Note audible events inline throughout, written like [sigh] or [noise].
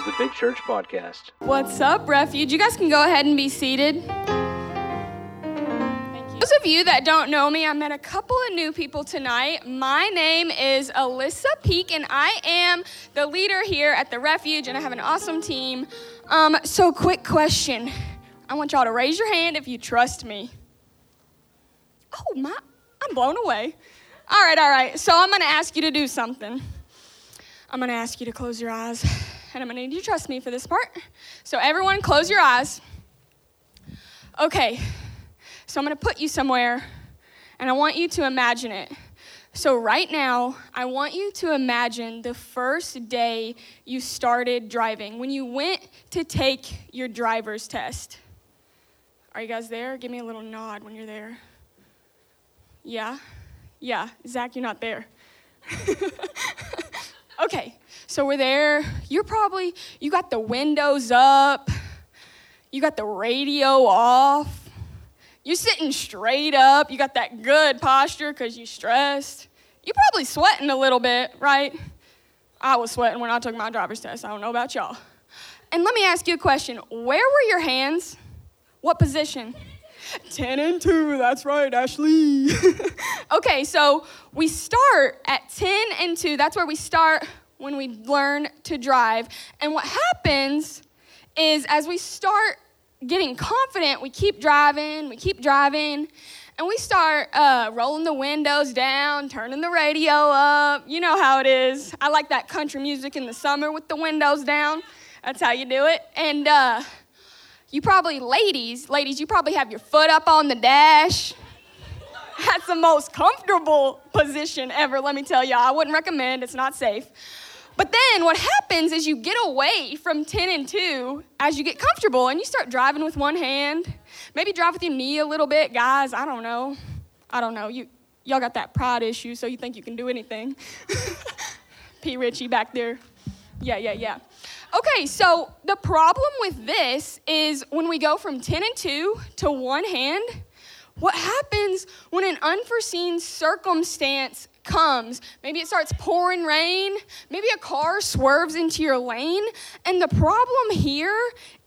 is the Big Church Podcast. What's up, Refuge? You guys can go ahead and be seated. Those of you that don't know me, I met a couple of new people tonight. My name is Alyssa Peak, and I am the leader here at the Refuge, and I have an awesome team. Um, so, quick question I want y'all to raise your hand if you trust me. Oh, my, I'm blown away. All right, all right. So, I'm going to ask you to do something. I'm going to ask you to close your eyes, and I'm to need you to trust me for this part. So, everyone, close your eyes. Okay, so I'm to put you somewhere, and I want you to imagine it. So, right now, I want you to imagine the first day you started driving, when you went to take your driver's test. Are you guys there? Give me a little nod when you're there. Yeah? Yeah, Zach, you're not there. [laughs] okay, so we're there. You're probably, you got the windows up, you got the radio off, you're sitting straight up, you got that good posture because you're stressed. You're probably sweating a little bit, right? I was sweating when I took my driver's test. I don't know about y'all. And let me ask you a question Where were your hands? What position? 10 and 2, that's right, Ashley. [laughs] okay, so we start at 10 and 2. That's where we start when we learn to drive. And what happens is as we start getting confident, we keep driving, we keep driving, and we start uh, rolling the windows down, turning the radio up. You know how it is. I like that country music in the summer with the windows down. That's how you do it. And uh, you probably, ladies, ladies, you probably have your foot up on the dash. That's the most comfortable position ever, let me tell you. I wouldn't recommend, it's not safe. But then what happens is you get away from 10 and 2 as you get comfortable and you start driving with one hand. Maybe drive with your knee a little bit, guys. I don't know. I don't know. You y'all got that pride issue, so you think you can do anything. [laughs] P. Ritchie back there. Yeah, yeah, yeah. Okay, so the problem with this is when we go from 10 and 2 to one hand, what happens when an unforeseen circumstance comes. Maybe it starts pouring rain. Maybe a car swerves into your lane. And the problem here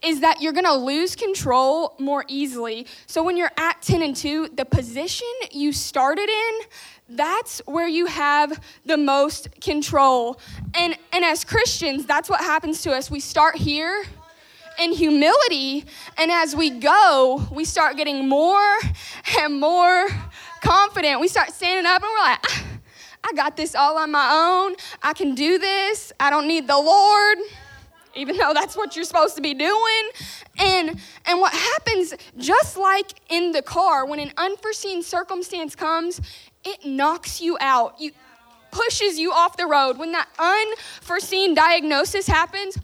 is that you're going to lose control more easily. So when you're at 10 and 2, the position you started in, that's where you have the most control. And, and as Christians, that's what happens to us. We start here in humility, and as we go, we start getting more and more confident. We start standing up and we're like, ah, I got this all on my own. I can do this. I don't need the Lord, even though that's what you're supposed to be doing. And, and what happens, just like in the car, when an unforeseen circumstance comes, it knocks you out. You pushes you off the road. When that unforeseen diagnosis happens,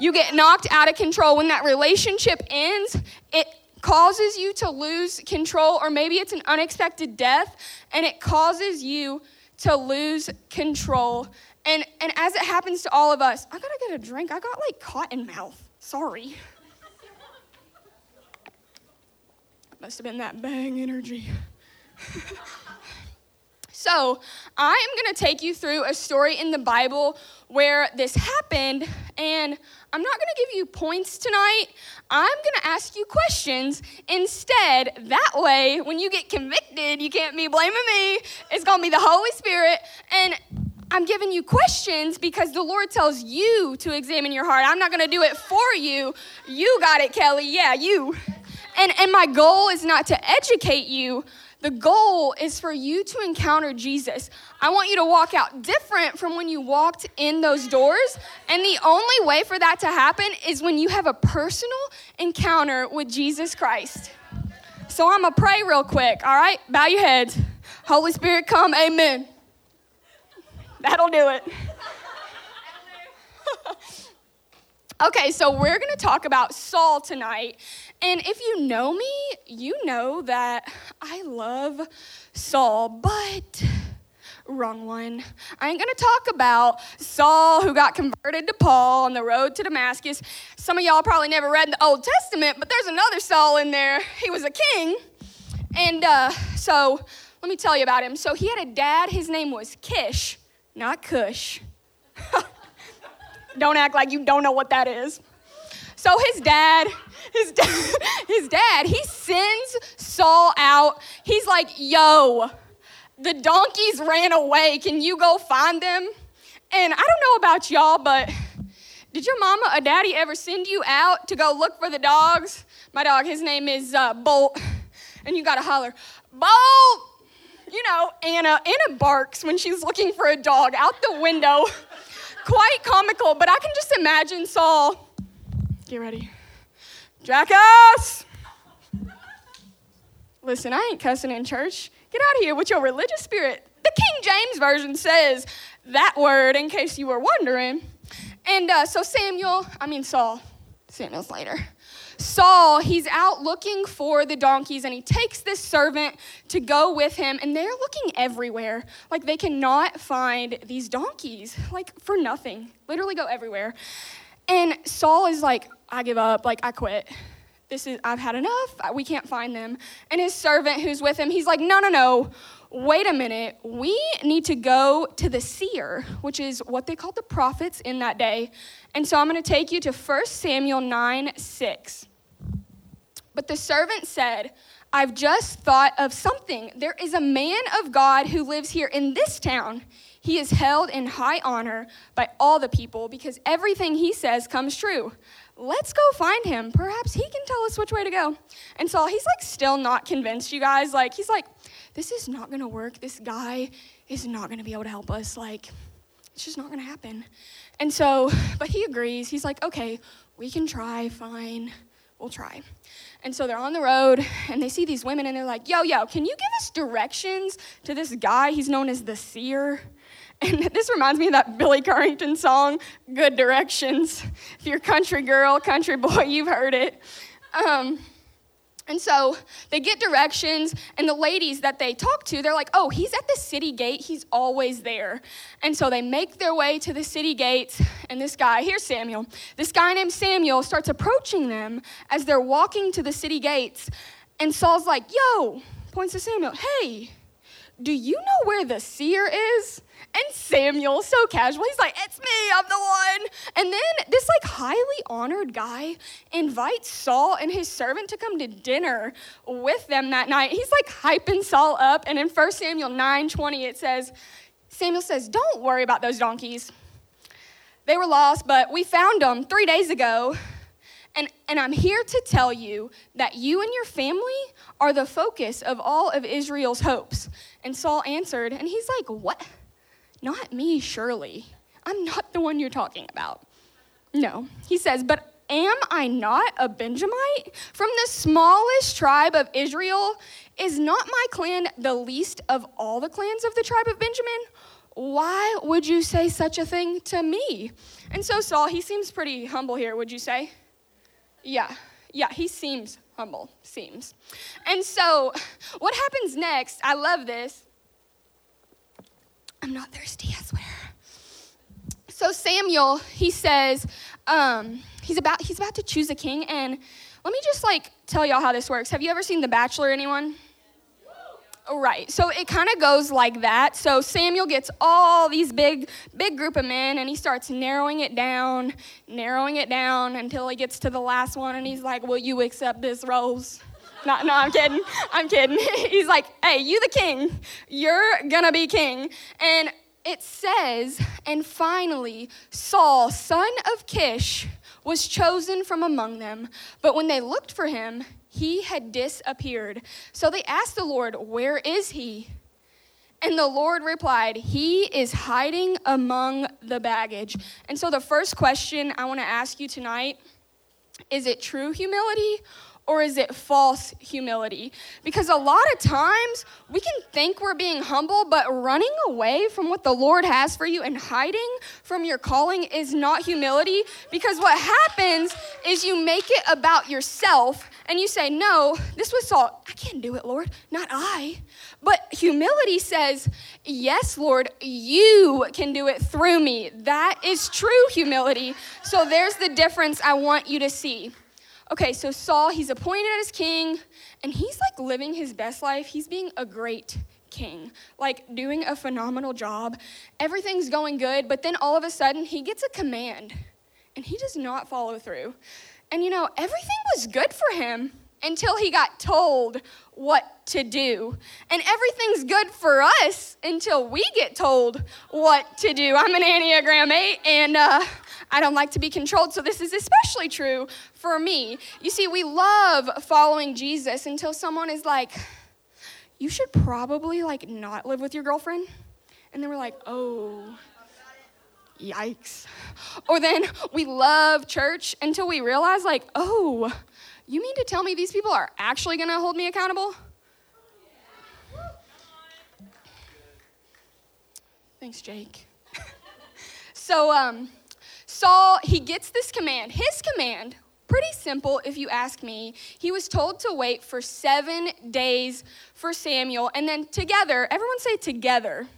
you get knocked out of control. When that relationship ends, it causes you to lose control, or maybe it's an unexpected death, and it causes you to lose control. And, and as it happens to all of us, I gotta get a drink. I got like cotton mouth. Sorry. [laughs] Must have been that bang energy. [laughs] so, I am going to take you through a story in the Bible where this happened, and I'm not going to give you points tonight. I'm going to ask you questions instead. That way, when you get convicted, you can't be blaming me. It's going to be the Holy Spirit. And I'm giving you questions because the Lord tells you to examine your heart. I'm not going to do it for you. You got it, Kelly. Yeah, you. And, and my goal is not to educate you, the goal is for you to encounter Jesus. I want you to walk out different from when you walked in those doors. And the only way for that to happen is when you have a personal encounter with Jesus Christ. So I'm going to pray real quick, all right? Bow your heads. Holy Spirit, come. Amen. That'll do it. [laughs] okay, so we're going to talk about Saul tonight. And if you know me, you know that I love Saul, but wrong one. I ain't gonna talk about Saul who got converted to Paul on the road to Damascus. Some of y'all probably never read the Old Testament, but there's another Saul in there. He was a king. And uh, so let me tell you about him. So he had a dad, his name was Kish, not Cush. [laughs] Don't act like you don't know what that is. So his dad, his dad, [laughs] his dad, he sends Saul out. He's like, yo, the donkeys ran away. Can you go find them? And I don't know about y'all, but did your mama or daddy ever send you out to go look for the dogs? My dog, his name is uh, Bolt. And you gotta holler, Bolt! You know, Anna, Anna barks when she's looking for a dog out the window. [laughs] Quite comical, but I can just imagine Saul. Get ready. Jackass! Listen, I ain't cussing in church. Get out of here with your religious spirit. The King James Version says that word, in case you were wondering. And uh, so Samuel, I mean Saul, Samuel's later. Saul, he's out looking for the donkeys and he takes this servant to go with him and they're looking everywhere. Like they cannot find these donkeys, like for nothing. Literally go everywhere. And Saul is like, I give up, like I quit. This is I've had enough. We can't find them. And his servant who's with him, he's like, "No, no, no wait a minute, we need to go to the seer, which is what they called the prophets in that day. And so I'm going to take you to 1 Samuel 9 6. But the servant said, I've just thought of something. There is a man of God who lives here in this town. He is held in high honor by all the people because everything he says comes true. Let's go find him. Perhaps he can tell us which way to go. And Saul, he's like still not convinced, you guys. Like, he's like, this is not to work. This guy is not to be able to help us. Like, it's just not to happen. And so, but he agrees. He's like, okay, we can try, fine, we'll try. And so they're on the road and they see these women and they're like, yo, yo, can you give us directions to this guy? He's known as the seer. And this reminds me of that Billy Currington song, Good Directions. If you're country girl, country boy, [laughs] you've heard it. Um, and so they get directions, and the ladies that they talk to, they're like, oh, he's at the city gate. He's always there. And so they make their way to the city gates, and this guy, here's Samuel. This guy named Samuel starts approaching them as they're walking to the city gates. And Saul's like, yo, points to Samuel, hey, do you know where the seer is? And Samuel, so casual, he's like, It's me, I'm the one. And then this like highly honored guy invites Saul and his servant to come to dinner with them that night. He's like hyping Saul up. And in 1 Samuel 9 20, it says, Samuel says, Don't worry about those donkeys. They were lost, but we found them three days ago. And, and I'm here to tell you that you and your family are the focus of all of Israel's hopes. And Saul answered, and he's like, What? Not me, surely. I'm not the one you're talking about. No. He says, But am I not a Benjamite? From the smallest tribe of Israel, is not my clan the least of all the clans of the tribe of Benjamin? Why would you say such a thing to me? And so Saul, he seems pretty humble here, would you say? Yeah, yeah, he seems humble, seems. And so what happens next, I love this. I'm not thirsty, I swear. So Samuel, he says, um, he's about he's about to choose a king, and let me just like tell y'all how this works. Have you ever seen The Bachelor, anyone? Right. So it kind of goes like that. So Samuel gets all these big, big group of men and he starts narrowing it down, narrowing it down until he gets to the last one and he's like, Will you accept this rose? no, no, I'm kidding. I'm kidding. [laughs] he's like, Hey, you the king. You're gonna be king. And it says, And finally, Saul, son of Kish, was chosen from among them. But when they looked for him, he had disappeared. So they asked the Lord, Where is he? And the Lord replied, He is hiding among the baggage. And so the first question I want to ask you tonight is it true humility or is it false humility? Because a lot of times we can think we're being humble, but running away from what the Lord has for you and hiding from your calling is not humility. Because what happens is you make it about yourself and you say, No, this was Saul. I can't do it, Lord, not I. But humility says, Yes, Lord, you can do it through me. That is true humility. So there's the difference I want you to see. Okay, so Saul, he's appointed as king, and he's like living his best life. He's being a great king, like doing a phenomenal job. Everything's going good, but then all of a sudden he gets a command and he does not follow through. And you know, everything was good for him until he got told what to do. And everything's good for us until we get told what to do. I'm an Enneagram 8, and uh, I don't like to be controlled, so this is especially true for me. You see, we love following Jesus until someone is like, you should probably like not live with your girlfriend. And then we're like, oh, yikes. Or then we love church until we realize, like, oh, you mean to tell me these people are actually going to hold me accountable? Thanks, Jake. [laughs] so, um, Saul, he gets this command. His command, pretty simple if you ask me. He was told to wait for seven days for Samuel, and then together, everyone say together.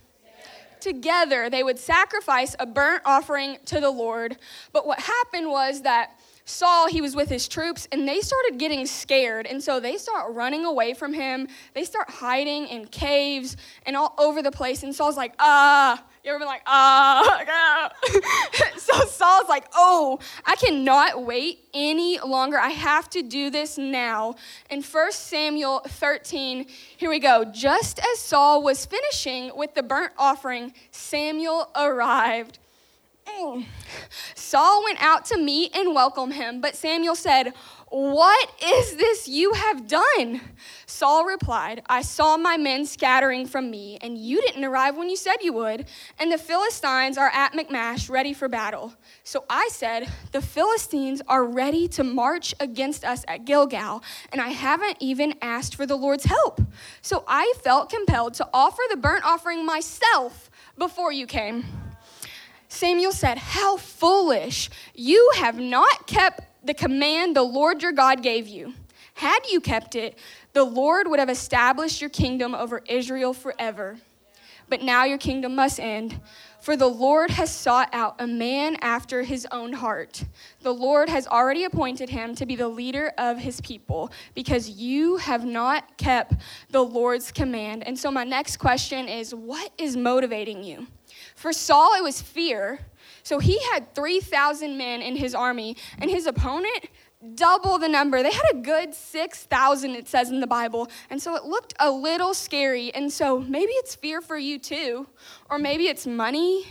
Together, they would sacrifice a burnt offering to the Lord. But what happened was that Saul, he was with his troops, and they started getting scared. And so they start running away from him. They start hiding in caves and all over the place. And Saul's like, ah. You ever been like, ah? [laughs] [laughs] so Saul's like, oh, I cannot wait any longer. I have to do this now. In 1 Samuel 13, here we go. Just as Saul was finishing with the burnt offering, Samuel arrived. Saul went out to meet and welcome him, but Samuel said, What is this you have done? Saul replied, I saw my men scattering from me, and you didn't arrive when you said you would, and the Philistines are at Michmash ready for battle. So I said, The Philistines are ready to march against us at Gilgal, and I haven't even asked for the Lord's help. So I felt compelled to offer the burnt offering myself before you came. Samuel said, How foolish! You have not kept the command the Lord your God gave you. Had you kept it, the Lord would have established your kingdom over Israel forever. But now your kingdom must end. For the Lord has sought out a man after his own heart. The Lord has already appointed him to be the leader of his people because you have not kept the Lord's command. And so, my next question is what is motivating you? For Saul, it was fear. So he had 3,000 men in his army, and his opponent, double the number. They had a good 6,000, it says in the Bible. And so it looked a little scary. And so maybe it's fear for you too, or maybe it's money,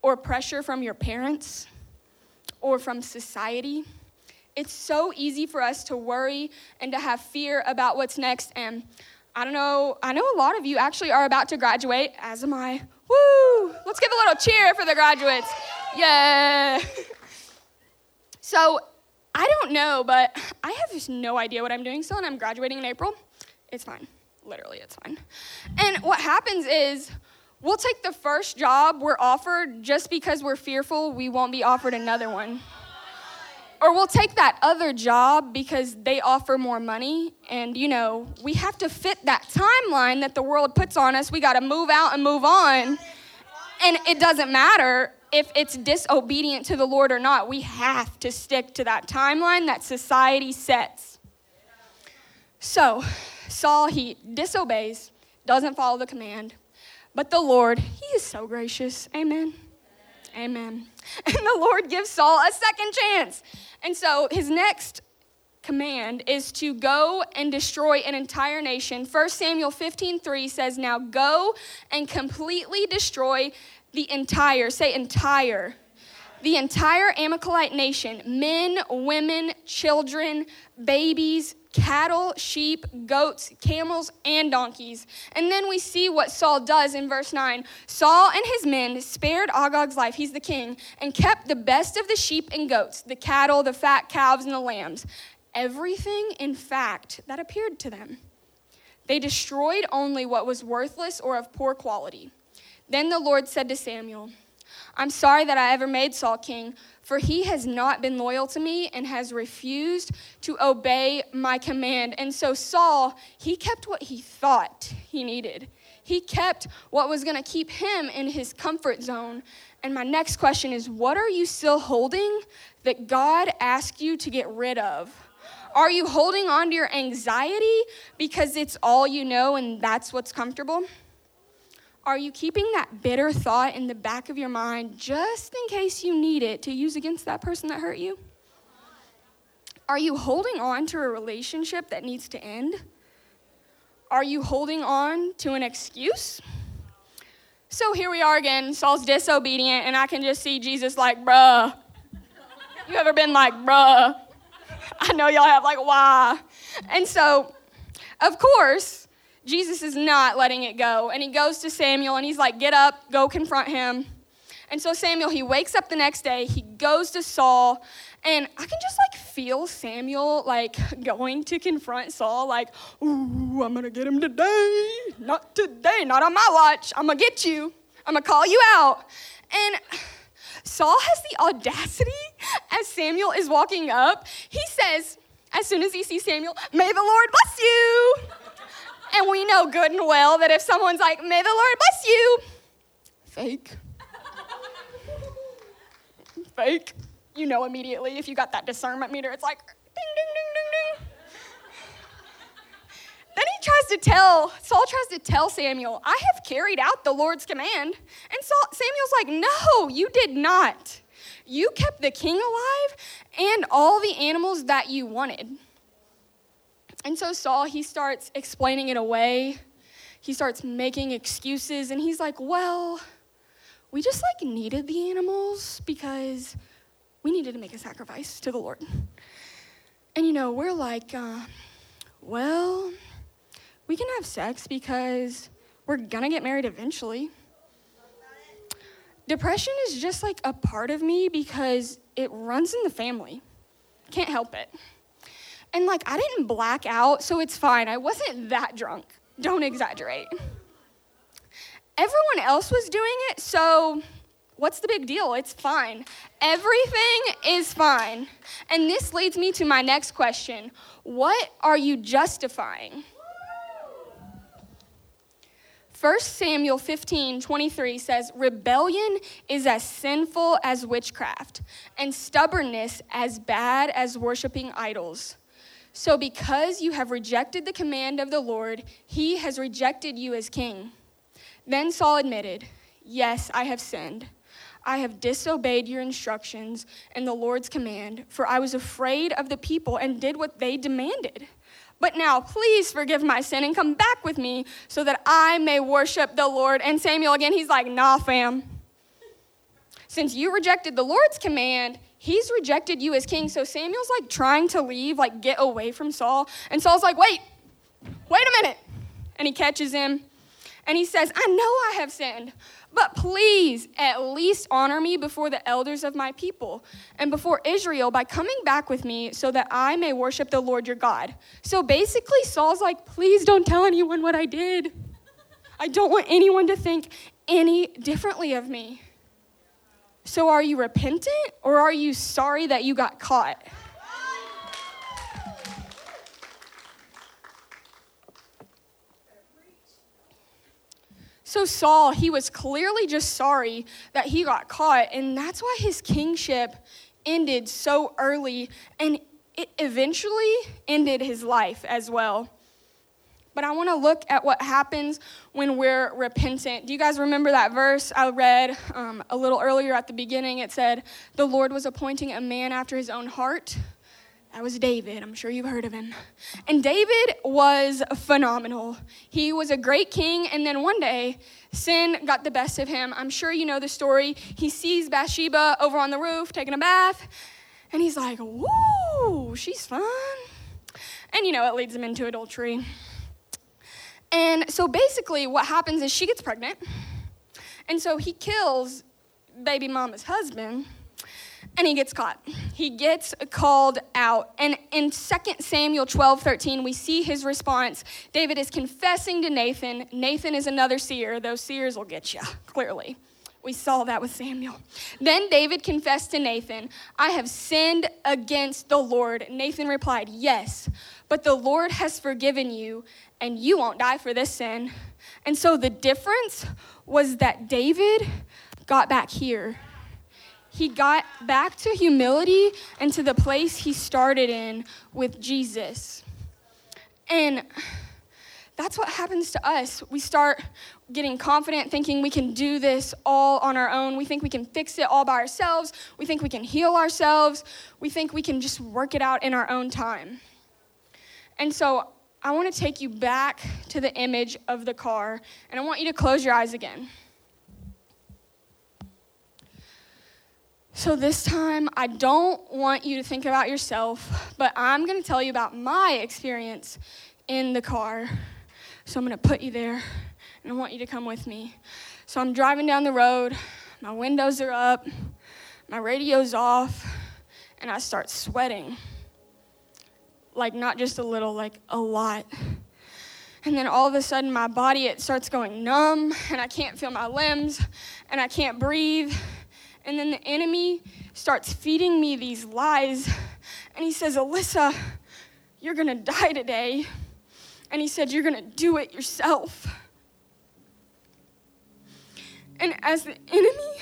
or pressure from your parents, or from society. It's so easy for us to worry and to have fear about what's next. And I don't know, I know a lot of you actually are about to graduate, as am I. Woo! Let's give a little cheer for the graduates. Yeah. So, I don't know, but I have just no idea what I'm doing still, and I'm graduating in April. It's fine. Literally, it's fine. And what happens is, we'll take the first job we're offered just because we're fearful we won't be offered another one. Or we'll take that other job because they offer more money. And, you know, we have to fit that timeline that the world puts on us. We got to move out and move on. And it doesn't matter if it's disobedient to the Lord or not. We have to stick to that timeline that society sets. So, Saul, he disobeys, doesn't follow the command. But the Lord, he is so gracious. Amen. Amen. [laughs] And the Lord gives Saul a second chance. And so his next command is to go and destroy an entire nation. 1 Samuel 15:3 says, "Now go and completely destroy the entire, say entire, the entire Amalekite nation, men, women, children, babies, cattle, sheep, goats, camels, and donkeys. And then we see what Saul does in verse 9. Saul and his men spared Agag's life, he's the king, and kept the best of the sheep and goats, the cattle, the fat calves, and the lambs. Everything, in fact, that appeared to them. They destroyed only what was worthless or of poor quality. Then the Lord said to Samuel, I'm sorry that I ever made Saul king, for he has not been loyal to me and has refused to obey my command. And so Saul, he kept what he thought he needed. He kept what was going to keep him in his comfort zone. And my next question is what are you still holding that God asked you to get rid of? Are you holding on to your anxiety because it's all you know and that's what's comfortable? Are you keeping that bitter thought in the back of your mind just in case you need it to use against that person that hurt you? Are you holding on to a relationship that needs to end? Are you holding on to an excuse? So here we are again. Saul's disobedient, and I can just see Jesus like, bruh. You ever been like, bruh? I know y'all have, like, why? And so, of course, Jesus is not letting it go. And he goes to Samuel and he's like, get up, go confront him. And so Samuel, he wakes up the next day, he goes to Saul, and I can just like feel Samuel like [laughs] going to confront Saul, like, ooh, I'm gonna get him today. Not today, not on my watch. I'm gonna get you. I'm gonna call you out. And [sighs] Saul has the audacity [laughs] as Samuel is walking up, he says, as soon as he sees Samuel, May the Lord bless you. And we know good and well that if someone's like, May the Lord bless you, fake. fake. You know immediately if you got that discernment meter, it's like, ding, ding, ding, ding, ding. Then he tries to tell, Saul tries to tell Samuel, I have carried out the Lord's command. And Saul, Samuel's like, No, you did not. You kept the king alive and all the animals that you wanted. And so Saul, he starts explaining it away. He starts making excuses, and he's like, Well, we just like needed the animals because we needed to make a sacrifice to the Lord. And you know, we're like, uh, Well, we can have sex because we're gonna get married eventually. Depression is just like a part of me because it runs in the family. Can't help it. And like, I didn't black out, so it's fine. I wasn't that drunk. Don't exaggerate. Everyone else was doing it, so what's the big deal? It's fine. Everything is fine. And this leads me to my next question What are you justifying? 1 Samuel 15, 23 says, Rebellion is as sinful as witchcraft, and stubbornness as bad as worshiping idols. So, because you have rejected the command of the Lord, he has rejected you as king. Then Saul admitted, Yes, I have sinned. I have disobeyed your instructions and the Lord's command, for I was afraid of the people and did what they demanded. But now, please forgive my sin and come back with me so that I may worship the Lord. And Samuel, again, he's like, Nah, fam. Since you rejected the Lord's command, he's rejected you as king. So Samuel's like trying to leave, like get away from Saul. And Saul's like, wait, wait a minute. And he catches him and he says, I know I have sinned, but please at least honor me before the elders of my people and before Israel by coming back with me so that I may worship the Lord your God. So basically, Saul's like, please don't tell anyone what I did. I don't want anyone to think any differently of me. So, are you repentant or are you sorry that you got caught? So, Saul, he was clearly just sorry that he got caught, and that's why his kingship ended so early, and it eventually ended his life as well. But I want to look at what happens when we're repentant. Do you guys remember that verse I read um, a little earlier at the beginning? It said, The Lord was appointing a man after his own heart. That was David. I'm sure you've heard of him. And David was phenomenal. He was a great king, and then one day, sin got the best of him. I'm sure you know the story. He sees Bathsheba over on the roof taking a bath, and he's like, Woo, she's fun. And you know, it leads him into adultery. And so basically, what happens is she gets pregnant. And so he kills baby mama's husband and he gets caught. He gets called out. And in 2 Samuel 12 13, we see his response. David is confessing to Nathan. Nathan is another seer. Those seers will get you, clearly. We saw that with Samuel. Then David confessed to Nathan, I have sinned against the Lord. Nathan replied, Yes, but the Lord has forgiven you, and you won't die for this sin. And so the difference was that David got back here. he got back to humility and to the place he started in with Jesus. And that's what happens to us. We start getting confident, thinking we can do this all on our own. We think we can fix it all by ourselves. We think we can heal ourselves. We think we can just work it out in our own time. And so I want to take you back to the image of the car, and I want you to close your eyes again. So, this time, I don't want you to think about yourself, but I'm going to tell you about my experience in the car. So, I'm going to put you there, and I want you to come with me. So, I'm driving down the road, my windows are up, my radio's off, and I start sweating. Like, not just a little, like a lot. And then all of a sudden, my body it starts going numb, and I can't feel my limbs, and I can't breathe and then the enemy starts feeding me these lies. And he says, Alyssa, you're going to die today. And he said, You're going to do it yourself. And as the enemy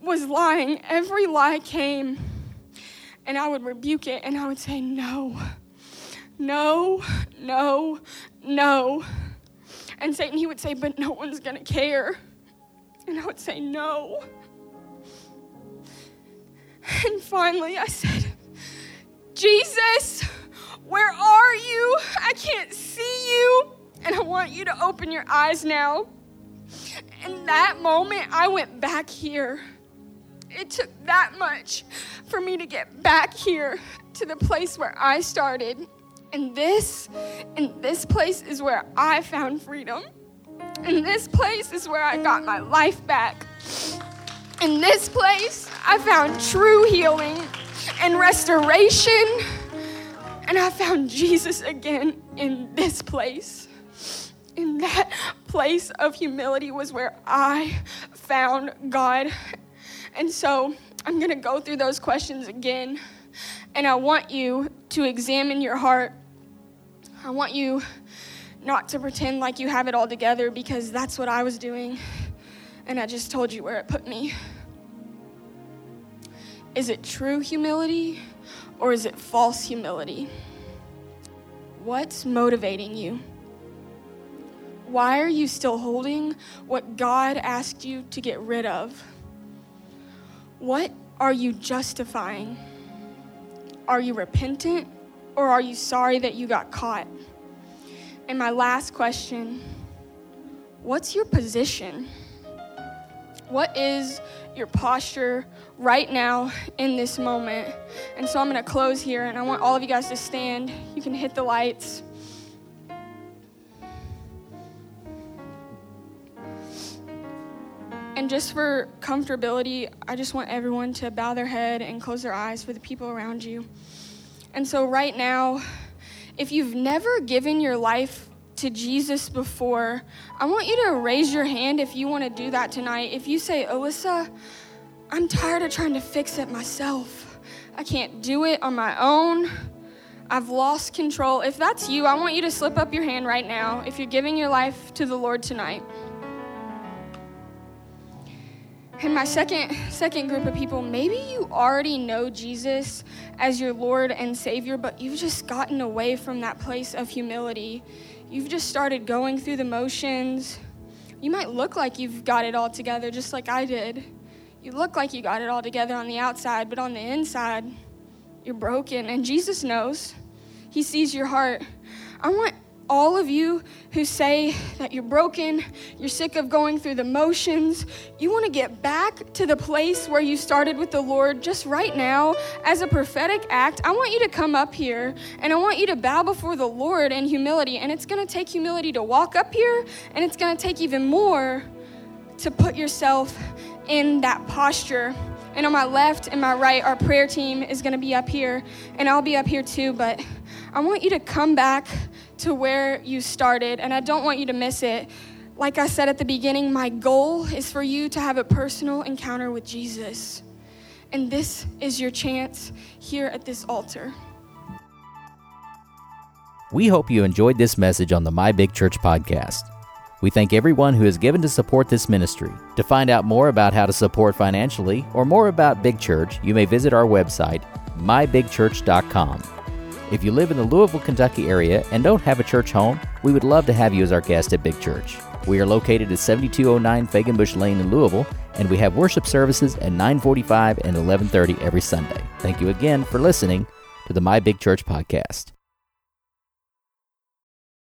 was lying, every lie came. And I would rebuke it and I would say, No, no, no, no. And Satan, he would say, But no one's going to care. And I would say, No. And finally, I said, Jesus, where are you? I can't see you. And I want you to open your eyes now. In that moment, I went back here. It took that much for me to get back here to the place where I started. And this, and this place is where I found freedom. And this place is where I got my life back. In this place, I found true healing and restoration. And I found Jesus again in this place. In that place of humility was where I found God. And so I'm going to go through those questions again. And I want you to examine your heart. I want you not to pretend like you have it all together because that's what I was doing. And I just told you where it put me. Is it true humility or is it false humility? What's motivating you? Why are you still holding what God asked you to get rid of? What are you justifying? Are you repentant or are you sorry that you got caught? And my last question what's your position? What is your posture right now in this moment? And so I'm going to close here, and I want all of you guys to stand. You can hit the lights. And just for comfortability, I just want everyone to bow their head and close their eyes for the people around you. And so, right now, if you've never given your life to Jesus before, I want you to raise your hand if you want to do that tonight. If you say, Alyssa, I'm tired of trying to fix it myself, I can't do it on my own. I've lost control. If that's you, I want you to slip up your hand right now if you're giving your life to the Lord tonight. And my second second group of people, maybe you already know Jesus as your Lord and Savior, but you've just gotten away from that place of humility you've just started going through the motions. You might look like you've got it all together, just like I did. You look like you got it all together on the outside, but on the inside, you're broken. And Jesus knows. He sees your heart. I want all of you who say that you're broken, you're sick of going through the motions, you want to get back to the place where you started with the Lord just right now as a prophetic act, I want you to come up here and I want you to bow before the Lord in humility. And it's going to take humility to walk up here, and it's going to take even more to put yourself in that posture. And on my left and my right, our prayer team is going to be up here, and I'll be up here too, but I want you to come back to where you started, and I don't want you to miss it. Like I said at the beginning, my goal is for you to have a personal encounter with Jesus. And this is your chance here at this altar. We hope you enjoyed this message on the My Big Church podcast. We thank everyone who has given to support this ministry. To find out more about how to support financially or more about Big Church, you may visit our website, mybigchurch.com. If you live in the Louisville, Kentucky area and don't have a church home, we would love to have you as our guest at Big Church. We are located at 7209 Fegenbush Lane in Louisville, and we have worship services at 945 and 1130 every Sunday. Thank you again for listening to the My Big Church podcast.